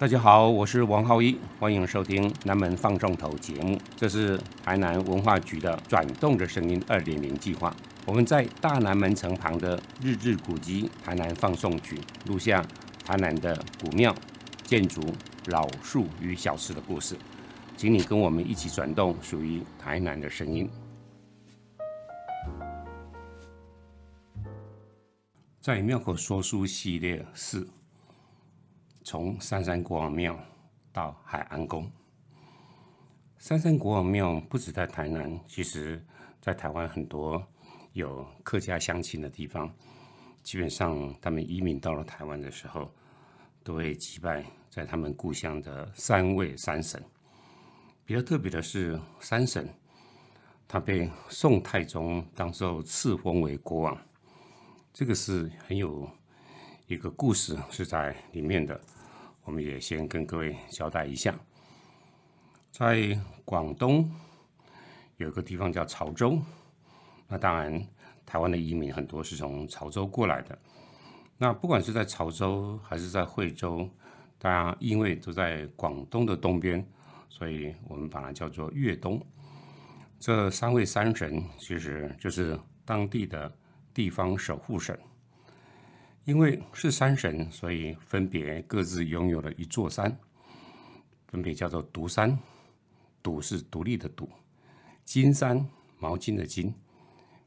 大家好，我是王浩一，欢迎收听南门放送头节目。这是台南文化局的转动的声音二点零计划。我们在大南门城旁的日治古迹台南放送局录下台南的古庙、建筑、老树与小吃的故事，请你跟我们一起转动属于台南的声音。在庙口说书系列四。从三山国王庙到海安宫，三山国王庙不止在台南，其实在台湾很多有客家乡亲的地方，基本上他们移民到了台湾的时候，都会祭拜在他们故乡的三位山神。比较特别的是，山神他被宋太宗当时候赐封为国王，这个是很有。一个故事是在里面的，我们也先跟各位交代一下。在广东有一个地方叫潮州，那当然台湾的移民很多是从潮州过来的。那不管是在潮州还是在惠州，大家因为都在广东的东边，所以我们把它叫做粤东。这三位山神其实就是当地的地方守护神。因为是山神，所以分别各自拥有了一座山，分别叫做独山，独是独立的独；金山，毛巾的金；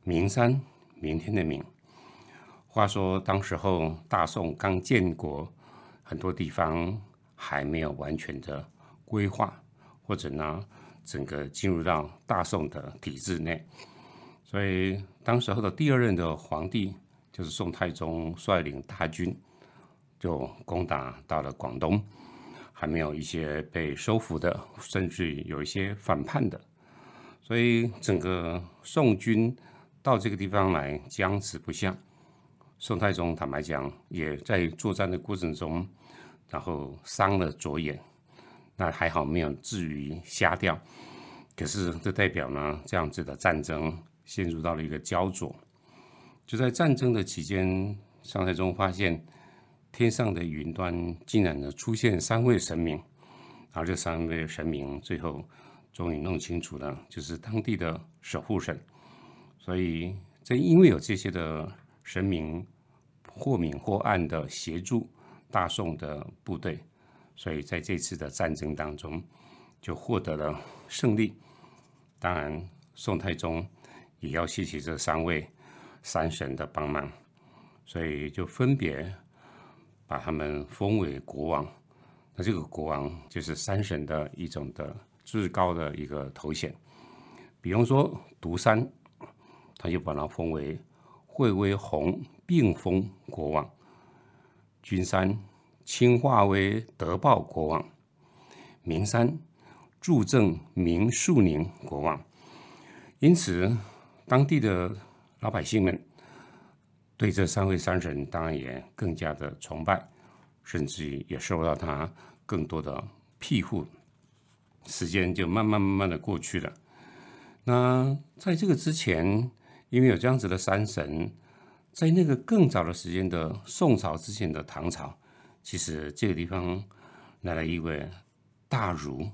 明山，明天的明。话说当时候大宋刚建国，很多地方还没有完全的规划，或者呢，整个进入到大宋的体制内，所以当时候的第二任的皇帝。就是宋太宗率领大军就攻打到了广东，还没有一些被收服的，甚至有一些反叛的，所以整个宋军到这个地方来僵持不下。宋太宗坦白讲，也在作战的过程中，然后伤了左眼，那还好没有至于瞎掉，可是这代表呢，这样子的战争陷入到了一个焦灼。就在战争的期间，上太宗发现天上的云端竟然呢出现三位神明，而这三位神明最后终于弄清楚了，就是当地的守护神。所以，正因为有这些的神明或明或暗的协助大宋的部队，所以在这次的战争当中就获得了胜利。当然，宋太宗也要谢谢这三位。三神的帮忙，所以就分别把他们封为国王。那这个国王就是三神的一种的至高的一个头衔。比方说独山，他就把它封为惠威宏并封国王；君山清化为德报国王；名山助正明树宁国王。因此，当地的。老百姓们对这三位山神当然也更加的崇拜，甚至于也受到他更多的庇护。时间就慢慢慢慢的过去了。那在这个之前，因为有这样子的山神，在那个更早的时间的宋朝之前的唐朝，其实这个地方来了一位大儒、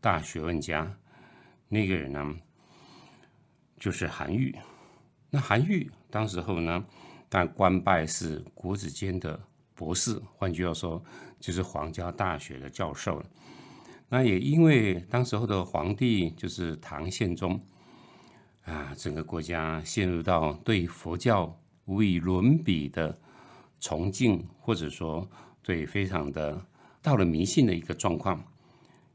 大学问家，那个人呢，就是韩愈。那韩愈当时候呢，但官拜是国子监的博士，换句话说，就是皇家大学的教授了那也因为当时候的皇帝就是唐宪宗啊，整个国家陷入到对佛教无以伦比的崇敬，或者说对非常的到了迷信的一个状况。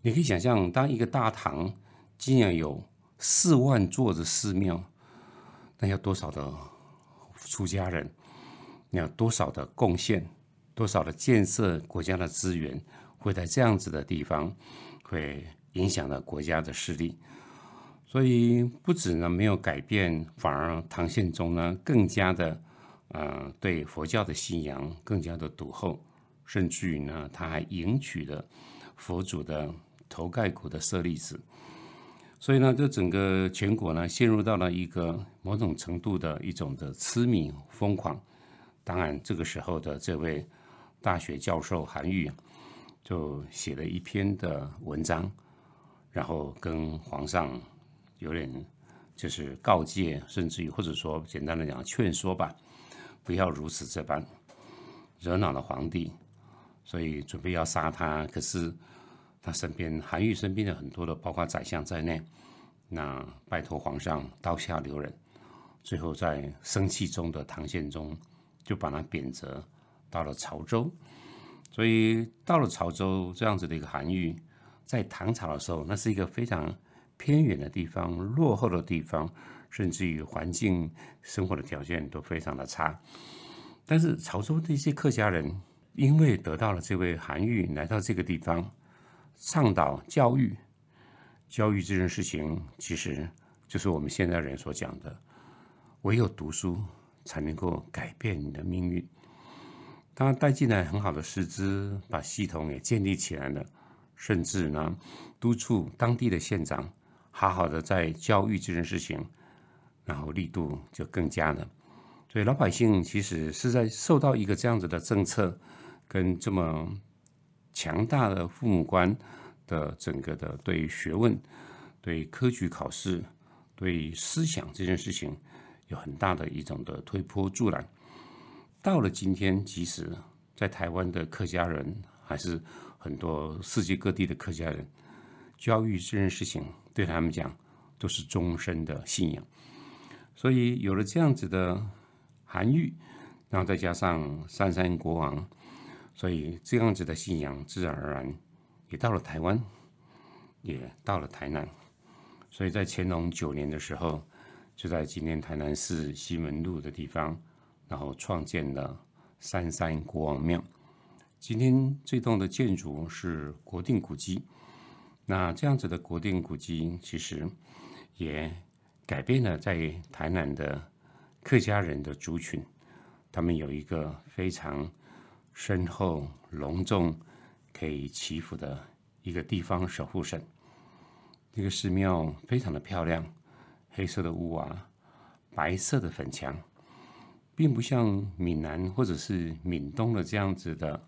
你可以想象，当一个大唐竟然有四万座的寺庙。那要多少的出家人？你要多少的贡献？多少的建设国家的资源？会在这样子的地方，会影响了国家的势力。所以不止呢没有改变，反而唐宪宗呢更加的呃对佛教的信仰更加的笃厚，甚至于呢他还迎娶了佛祖的头盖骨的舍利子。所以呢，这整个全国呢，陷入到了一个某种程度的一种的痴迷疯狂。当然，这个时候的这位大学教授韩愈，就写了一篇的文章，然后跟皇上有点就是告诫，甚至于或者说简单的讲劝说吧，不要如此这般，惹恼了皇帝，所以准备要杀他。可是他身边韩愈身边的很多的，包括宰相在内，那拜托皇上刀下留人。最后在生气中的唐宪宗就把他贬谪到了潮州，所以到了潮州这样子的一个韩愈，在唐朝的时候，那是一个非常偏远的地方、落后的地方，甚至于环境、生活的条件都非常的差。但是潮州的一些客家人，因为得到了这位韩愈来到这个地方，倡导教育，教育这件事情，其实就是我们现在人所讲的。唯有读书才能够改变你的命运。他带进来很好的师资，把系统也建立起来了，甚至呢，督促当地的县长好好的在教育这件事情，然后力度就更加了。所以老百姓其实是在受到一个这样子的政策，跟这么强大的父母官的整个的对学问、对科举考试、对思想这件事情。有很大的一种的推波助澜。到了今天，即使在台湾的客家人，还是很多世界各地的客家人，教育这件事情对他们讲都是终身的信仰。所以有了这样子的韩愈，然后再加上三山国王，所以这样子的信仰自然而然也到了台湾，也到了台南。所以在乾隆九年的时候。就在今天台南市西门路的地方，然后创建了三山国王庙。今天这栋的建筑是国定古迹。那这样子的国定古迹，其实也改变了在台南的客家人的族群。他们有一个非常深厚、隆重、可以祈福的一个地方守护神。这个寺庙非常的漂亮。黑色的屋瓦，白色的粉墙，并不像闽南或者是闽东的这样子的，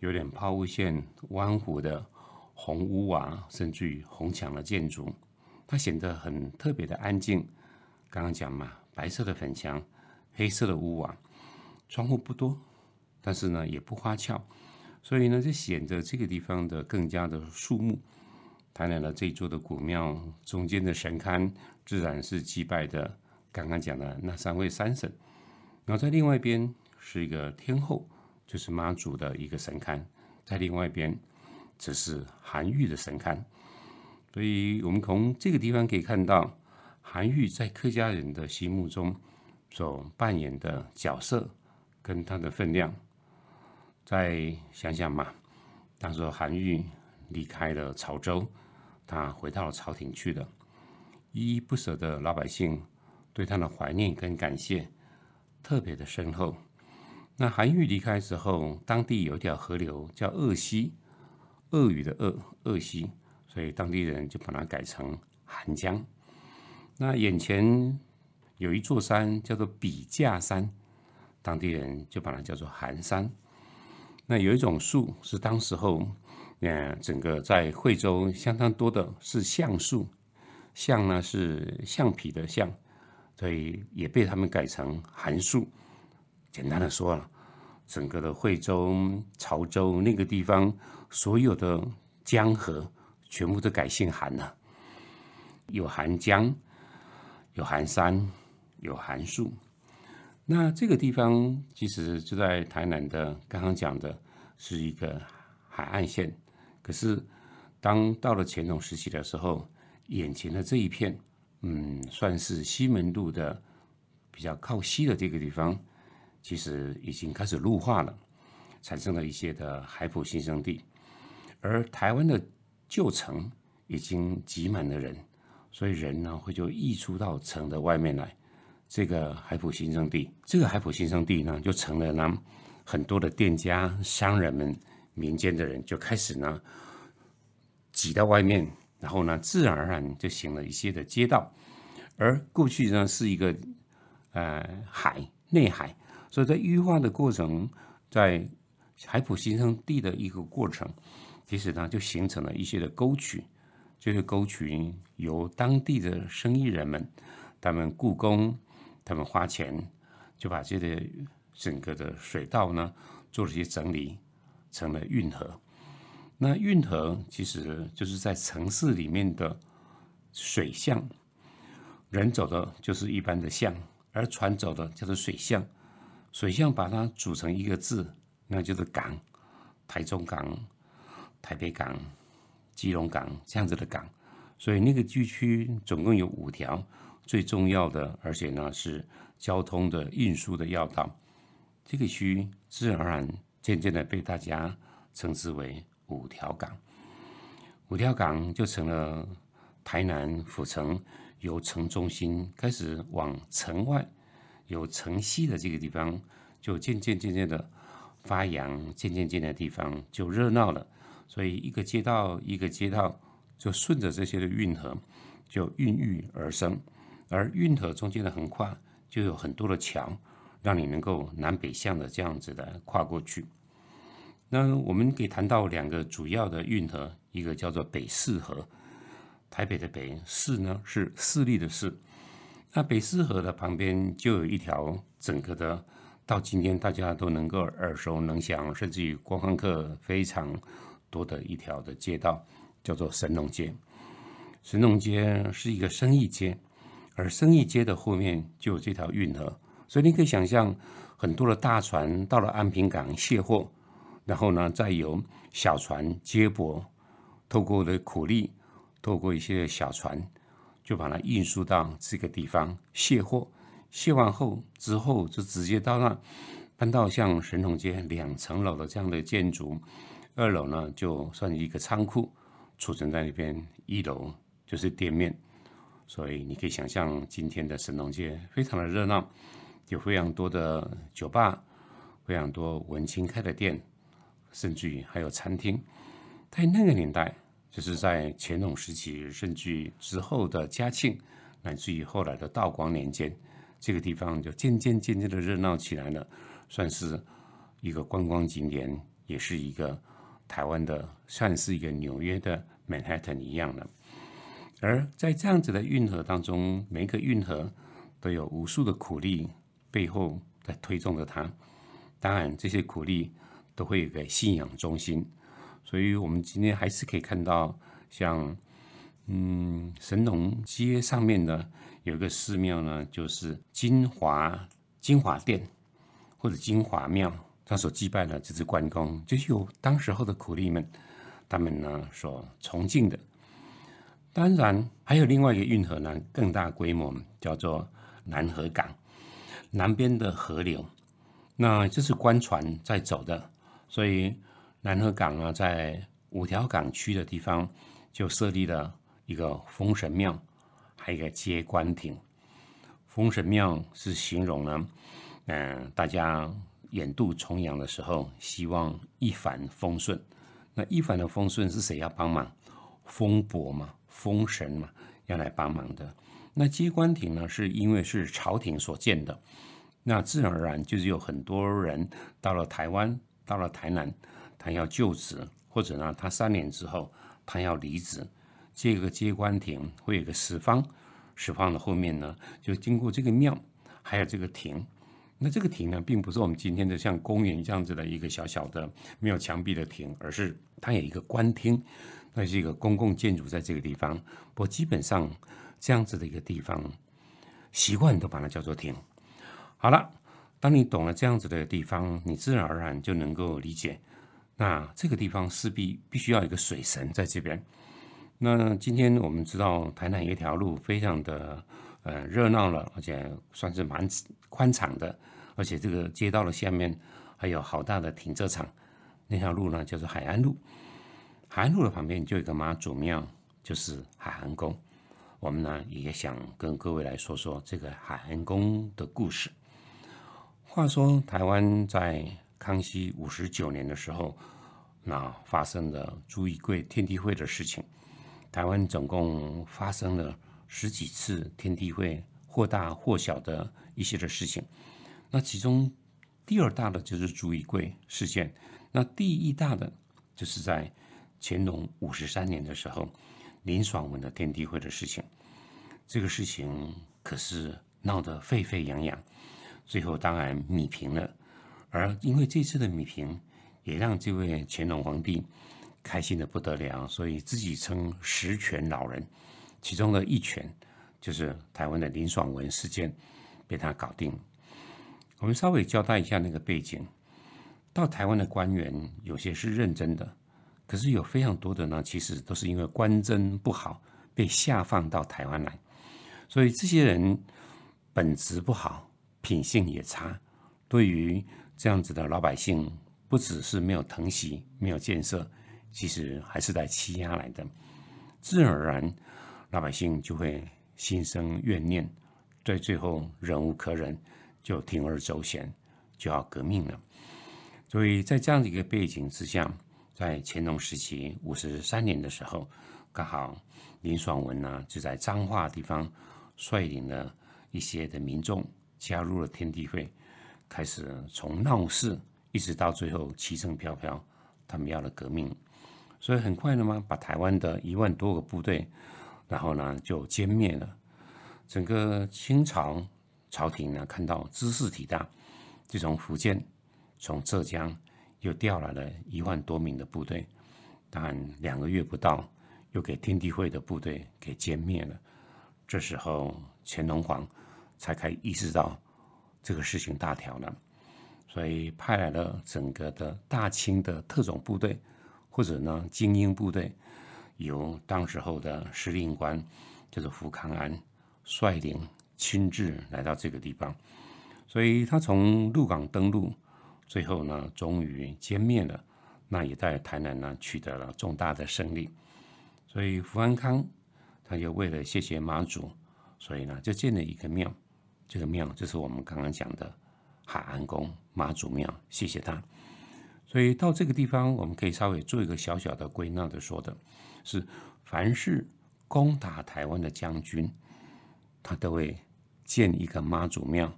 有点抛物线、弯弧的红屋瓦，甚至于红墙的建筑，它显得很特别的安静。刚刚讲嘛，白色的粉墙，黑色的屋瓦，窗户不多，但是呢也不花俏，所以呢就显得这个地方的更加的肃穆。台南的这座的古庙中间的神龛。自然是祭拜的，刚刚讲的那三位三神，然后在另外一边是一个天后，就是妈祖的一个神龛，在另外一边则是韩愈的神龛，所以我们从这个地方可以看到，韩愈在客家人的心目中所扮演的角色跟他的分量。再想想嘛，当时韩愈离开了潮州，他回到了朝廷去的。依依不舍的老百姓对他的怀念跟感谢特别的深厚。那韩愈离开之后，当地有一条河流叫鄂溪，鄂语的鄂鄂溪，所以当地人就把它改成韩江。那眼前有一座山叫做笔架山，当地人就把它叫做寒山。那有一种树是当时候，呃，整个在惠州相当多的是橡树。橡呢是橡皮的橡，所以也被他们改成韩树。简单的说啊，整个的惠州、潮州那个地方，所有的江河全部都改姓韩了。有韩江，有韩山，有韩树。那这个地方其实就在台南的，刚刚讲的是一个海岸线。可是当到了乾隆时期的时候，眼前的这一片，嗯，算是西门路的比较靠西的这个地方，其实已经开始陆化了，产生了一些的海埔新生地，而台湾的旧城已经挤满了人，所以人呢会就溢出到城的外面来。这个海普新生地，这个海普新生地呢，就成了呢很多的店家、商人们、民间的人就开始呢挤到外面。然后呢，自然而然就行了一些的街道，而过去呢是一个呃海内海，所以在淤化的过程，在海普新生地的一个过程，其实呢就形成了一些的沟渠，这些沟渠由当地的生意人们，他们雇工，他们花钱，就把这个整个的水道呢做了一些整理，成了运河。那运河其实就是在城市里面的水巷，人走的就是一般的巷，而船走的叫做水巷。水巷把它组成一个字，那就是港，台中港、台北港、基隆港这样子的港。所以那个地区总共有五条最重要的，而且呢是交通的运输的要道。这个区自然而然渐渐的被大家称之为。五条港，五条港就成了台南府城由城中心开始往城外，由城西的这个地方，就渐渐渐渐的发扬，渐渐渐的地方就热闹了。所以一个街道一个街道就顺着这些的运河就孕育而生，而运河中间的横跨就有很多的桥，让你能够南北向的这样子的跨过去。那我们可以谈到两个主要的运河，一个叫做北四河，台北的北四呢是势力的势。那北四河的旁边就有一条整个的，到今天大家都能够耳熟能详，甚至于观光客非常多的一条的街道，叫做神农街。神农街是一个生意街，而生意街的后面就有这条运河，所以你可以想象，很多的大船到了安平港卸货。然后呢，再由小船接驳，透过的苦力，透过一些小船，就把它运输到这个地方卸货。卸完后之后，就直接到那搬到像神农街两层楼的这样的建筑，二楼呢就算一个仓库，储存在那边，一楼就是店面。所以你可以想象，今天的神农街非常的热闹，有非常多的酒吧，非常多文青开的店。甚至于还有餐厅，在那个年代，就是在乾隆时期，甚至之后的嘉庆，乃至于后来的道光年间，这个地方就渐渐渐渐的热闹起来了，算是一个观光景点，也是一个台湾的，算是一个纽约的曼哈顿一样的。而在这样子的运河当中，每一个运河都有无数的苦力背后在推动着它，当然这些苦力。都会有个信仰中心，所以我们今天还是可以看到，像嗯神农街上面呢有一个寺庙呢，就是金华金华殿或者金华庙，他所祭拜的就是关公，就是有当时候的苦力们他们呢所崇敬的。当然还有另外一个运河呢，更大规模，叫做南河港，南边的河流，那这是官船在走的。所以南河港呢，在五条港区的地方，就设立了一个封神庙，还有一个接官亭。封神庙是形容呢，嗯，大家远渡重洋的时候，希望一帆风顺。那一帆的风顺是谁要帮忙？风伯嘛，封神嘛，要来帮忙的。那接官亭呢，是因为是朝廷所建的，那自然而然就是有很多人到了台湾。到了台南，他要就职，或者呢，他三年之后他要离职，这个接官亭会有个十方，十方的后面呢，就经过这个庙，还有这个亭。那这个亭呢，并不是我们今天的像公园这样子的一个小小的没有墙壁的亭，而是它有一个官厅，那是一个公共建筑在这个地方。不过基本上这样子的一个地方，习惯都把它叫做亭。好了。当你懂了这样子的地方，你自然而然就能够理解，那这个地方势必必须要一个水神在这边。那今天我们知道台南有一条路非常的呃热闹了，而且算是蛮宽敞的，而且这个街道的下面还有好大的停车场。那条路呢叫做海岸路，海岸路的旁边就有一个妈祖庙，就是海岸宫。我们呢也想跟各位来说说这个海岸宫的故事。话说，台湾在康熙五十九年的时候，那发生了朱一贵天地会的事情。台湾总共发生了十几次天地会，或大或小的一些的事情。那其中第二大的就是朱一贵事件，那第一大的就是在乾隆五十三年的时候，林爽文的天地会的事情。这个事情可是闹得沸沸扬扬，最后当然米平了。而因为这次的米平，也让这位乾隆皇帝开心的不得了，所以自己称十全老人，其中的一拳就是台湾的林爽文事件被他搞定。我们稍微交代一下那个背景：到台湾的官员有些是认真的，可是有非常多的呢，其实都是因为官箴不好被下放到台湾来。所以这些人本质不好，品性也差，对于这样子的老百姓，不只是没有疼惜、没有建设，其实还是在欺压来的。自然而然，老百姓就会心生怨念，在最后忍无可忍，就铤而走险，就要革命了。所以在这样的一个背景之下，在乾隆时期五十三年的时候，刚好林爽文呢就在彰化地方。率领了一些的民众加入了天地会，开始从闹事一直到最后旗声飘飘，他们要了革命，所以很快的嘛，把台湾的一万多个部队，然后呢就歼灭了。整个清朝朝廷呢看到知识体大，就从福建、从浙江又调来了一万多名的部队，但两个月不到，又给天地会的部队给歼灭了。这时候，乾隆皇才开意识到这个事情大条了，所以派来了整个的大清的特种部队，或者呢精英部队，由当时候的司令官就是福康安率领亲自来到这个地方，所以他从鹿港登陆，最后呢终于歼灭了，那也在台南呢取得了重大的胜利，所以福安康。他就为了谢谢妈祖，所以呢就建了一个庙，这个庙就是我们刚刚讲的海安宫妈祖庙，谢谢他。所以到这个地方，我们可以稍微做一个小小的归纳的说的，是凡是攻打台湾的将军，他都会建一个妈祖庙，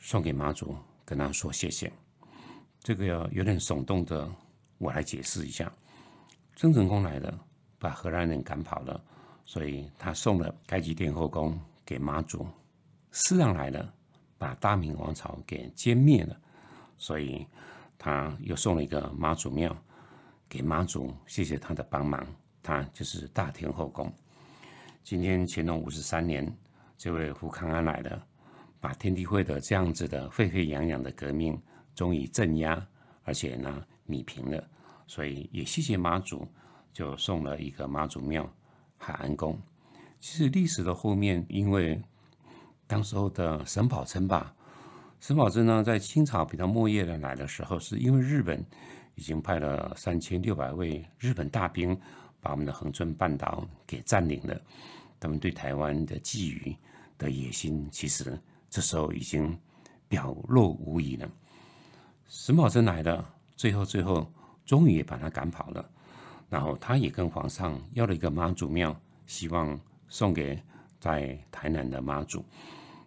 送给妈祖，跟他说谢谢。这个有点耸动的，我来解释一下。郑成功来了，把荷兰人赶跑了。所以他送了开基殿后宫给妈祖，施琅来了，把大明王朝给歼灭了，所以他又送了一个妈祖庙给妈祖，谢谢他的帮忙，他就是大天后宫。今天乾隆五十三年，这位胡康安来了，把天地会的这样子的沸沸扬扬的革命终于镇压，而且呢米平了，所以也谢谢妈祖，就送了一个妈祖庙。海安宫，其实历史的后面，因为当时候的沈葆桢吧，沈葆桢呢，在清朝比较末叶的来的时候，是因为日本已经派了三千六百位日本大兵把我们的恒春半岛给占领了，他们对台湾的觊觎的野心，其实这时候已经表露无遗了。沈葆桢来了，最后最后终于也把他赶跑了。然后他也跟皇上要了一个妈祖庙，希望送给在台南的妈祖。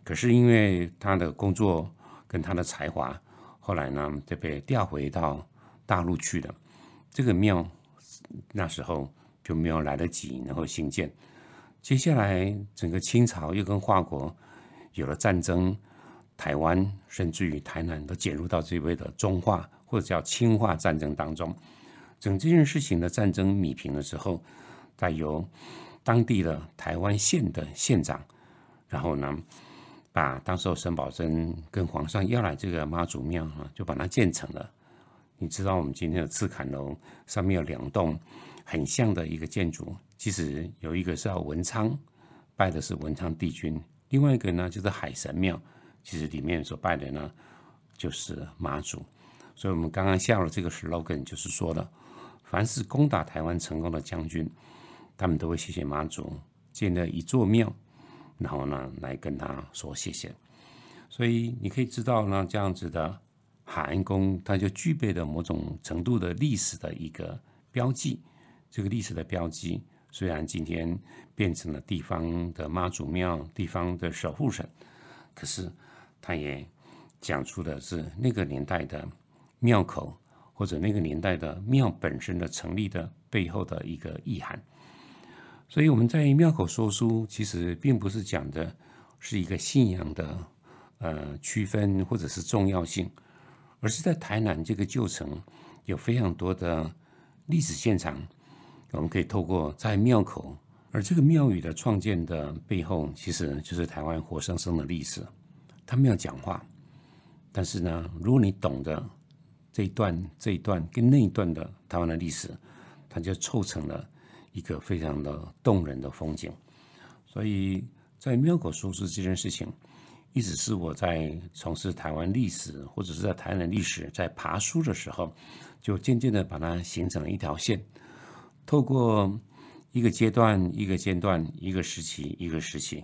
可是因为他的工作跟他的才华，后来呢就被调回到大陆去了。这个庙那时候就没有来得及然后兴建。接下来整个清朝又跟华国有了战争，台湾甚至于台南都卷入到这位的中化或者叫清化战争当中。整这件事情的战争米平了之后，再由当地的台湾县的县长，然后呢，把当时候沈葆桢跟皇上要来这个妈祖庙啊，就把它建成了。你知道我们今天的赤坎楼上面有两栋很像的一个建筑，其实有一个是要文昌拜的是文昌帝君，另外一个呢就是海神庙，其实里面所拜的呢就是妈祖。所以我们刚刚下了这个 slogan，就是说的。凡是攻打台湾成功的将军，他们都会谢谢妈祖建了一座庙，然后呢来跟他说谢谢。所以你可以知道呢，这样子的海安宫，它就具备了某种程度的历史的一个标记。这个历史的标记，虽然今天变成了地方的妈祖庙、地方的守护神，可是它也讲出的是那个年代的庙口。或者那个年代的庙本身的成立的背后的一个意涵。所以我们在庙口说书，其实并不是讲的是一个信仰的呃区分或者是重要性，而是在台南这个旧城有非常多的历史现场，我们可以透过在庙口，而这个庙宇的创建的背后，其实就是台湾活生生的历史。他们要讲话，但是呢，如果你懂得这一段、这一段跟那一段的台湾的历史，它就凑成了一个非常的动人的风景。所以在庙口说书这件事情，一直是我在从事台湾历史或者是在台湾历史在爬书的时候，就渐渐的把它形成了一条线，透过一个阶段、一个阶段、一个时期、一个时期，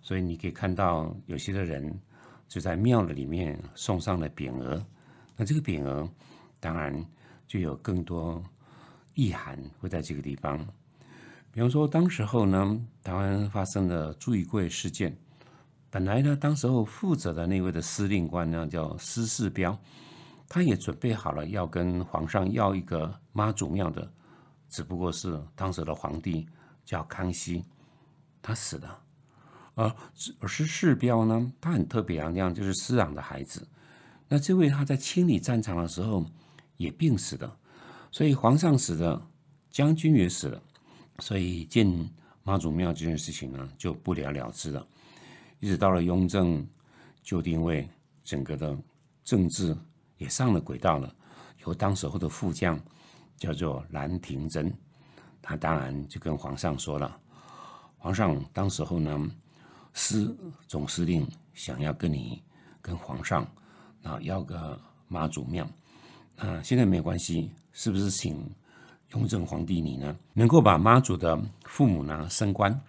所以你可以看到有些的人。就在庙的里面送上了匾额，那这个匾额当然就有更多意涵会在这个地方。比方说，当时候呢，台湾发生了朱一贵事件，本来呢，当时候负责的那位的司令官呢叫施世标，他也准备好了要跟皇上要一个妈祖庙的，只不过是当时的皇帝叫康熙，他死了。而而是世标呢，他很特别啊，那样就是师长的孩子。那这位他在清理战场的时候也病死了，所以皇上死了，将军也死了，所以建妈祖庙这件事情呢就不了了之了。一直到了雍正就定位，整个的政治也上了轨道了。由当时候的副将叫做兰亭真，他当然就跟皇上说了，皇上当时候呢。司总司令想要跟你跟皇上啊要个妈祖庙啊，现在没有关系，是不是请雍正皇帝你呢能够把妈祖的父母呢升官，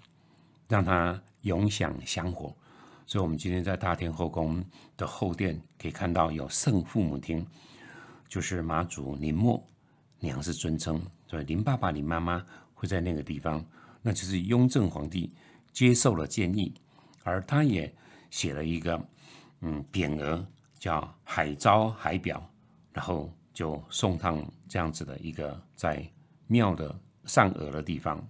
让他永享香火？所以，我们今天在大天后宫的后殿可以看到有圣父母厅，就是妈祖林默娘是尊称，所以林爸爸、林妈妈会在那个地方，那就是雍正皇帝接受了建议。而他也写了一个嗯匾额，叫“海昭海表”，然后就送上这样子的一个在庙的上额的地方。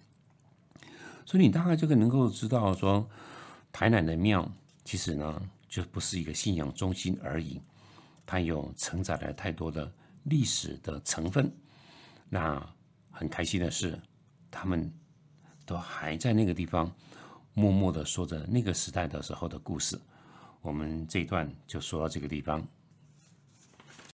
所以你大概就能够知道说，台南的庙其实呢就不是一个信仰中心而已，它有承载了太多的历史的成分。那很开心的是，他们都还在那个地方。默默的说着那个时代的时候的故事，我们这一段就说到这个地方。